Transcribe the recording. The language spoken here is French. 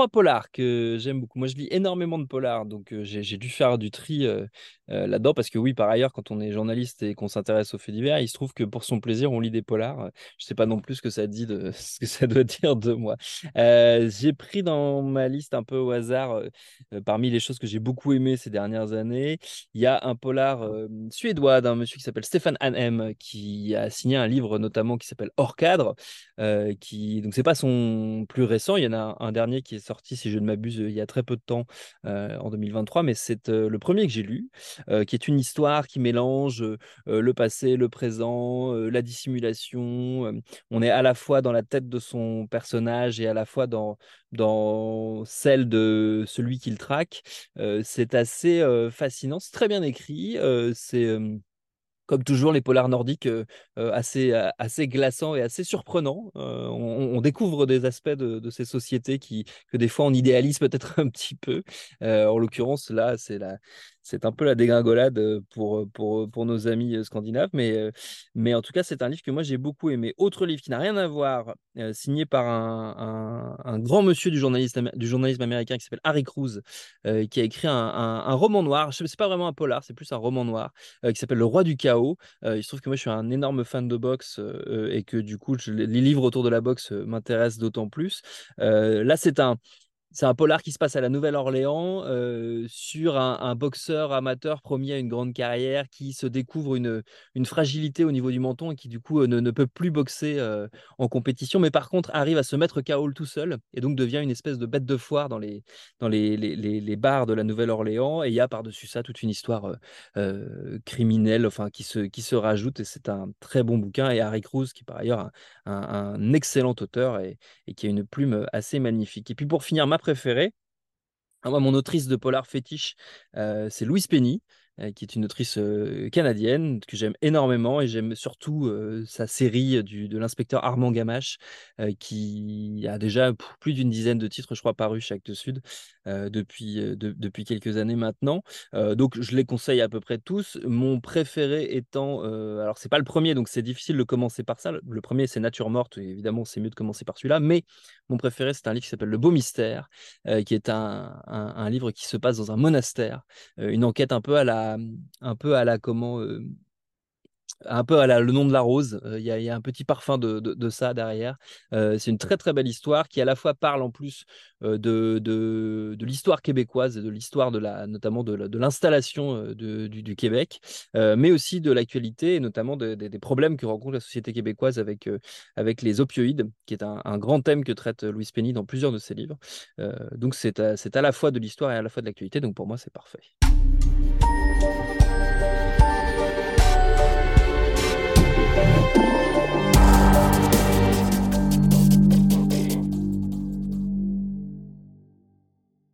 trois polars que j'aime beaucoup. Moi, je lis énormément de polars, donc j'ai dû faire du tri là-dedans parce que oui, par ailleurs, quand on est journaliste et qu'on s'intéresse aux faits divers, il se trouve que pour son plaisir, on lit des polars. Je sais pas non plus ce que ça dit de ce que ça doit dire de moi. j'ai pris dans ma liste un peu au hasard parmi les choses que j'ai beaucoup aimées ces dernières années, il y a un polar suédois d'un monsieur qui s'appelle Stéphane Hanem qui a signé un livre notamment qui s'appelle Hors cadre, qui donc c'est pas son plus récent. Il y en a un dernier qui est sorti, si je ne m'abuse, il y a très peu de temps, en 2023, mais c'est le premier que j'ai lu, qui est une histoire qui mélange le passé, le présent, la dissimulation. on est à la fois dans la tête de son personnage et à la fois dans, dans celle de celui qu'il traque. c'est assez fascinant, c'est très bien écrit, c'est comme toujours, les polars nordiques assez, assez glaçants et assez surprenants. On, découvre des aspects de, ces sociétés qui, que des fois on idéalise peut-être un petit peu. en l'occurrence, là, c'est la, c'est un peu la dégringolade euh, pour, euh, pour, euh, pour nos amis scandinaves, mais, mais en tout cas, c'est un livre que moi j'ai beaucoup aimé. Autre livre qui n'a rien à voir, signé par un, un, grand monsieur du, journalisme, du journalisme américain qui s'appelle Harry Cruz, qui a écrit un, un roman noir. Ce n'est pas vraiment un polar, c'est plus un roman noir qui s'appelle Le Roi du Chaos. il se trouve que moi je suis un énorme fan de boxe et que du coup, les livres autour de la boxe m'intéressent d'autant plus. là, c'est un c'est un polar qui se passe à la Nouvelle-Orléans euh, sur un, boxeur amateur promis à une grande carrière qui se découvre une, une fragilité au niveau du menton et qui du coup euh, ne, peut plus boxer euh, en compétition, mais par contre arrive à se mettre KO tout seul et donc devient une espèce de bête de foire dans les, dans les, les, les, bars de la Nouvelle-Orléans. Et il y a par-dessus ça toute une histoire criminelle enfin, qui, se, qui se rajoute et c'est un très bon bouquin. Et Harry Cruz, qui est par ailleurs un, un, excellent auteur et, et, qui a une plume assez magnifique. Et puis pour finir, ma préférée. Ah, mon autrice de polar fétiche, euh, c'est Louise Penny. Euh, qui est une autrice euh, canadienne que j'aime énormément et j'aime surtout euh, sa série du, de l'inspecteur Armand Gamache qui a déjà plus d'une dizaine de titres, je crois, parus chez Actes Sud depuis, depuis quelques années maintenant. donc je les conseille à peu près tous. Mon préféré étant, alors c'est pas le premier, donc c'est difficile de commencer par ça. Le premier c'est Nature morte, évidemment c'est mieux de commencer par celui-là, mais mon préféré c'est un livre qui s'appelle Le Beau Mystère, qui est un, un, livre qui se passe dans un monastère, une enquête un peu à la un peu à la comment un peu à la, le nom de la rose. Il y, a un petit parfum de, ça derrière. c'est une très très belle histoire qui à la fois parle en plus de, de, l'histoire québécoise et de l'histoire de la, notamment de, l'installation du, Québec, mais aussi de l'actualité et notamment des problèmes que rencontre la société québécoise avec, avec les opioïdes, qui est un, grand thème que traite Louise Penny dans plusieurs de ses livres. donc c'est à, à la fois de l'histoire et à la fois de l'actualité. Donc pour moi c'est parfait.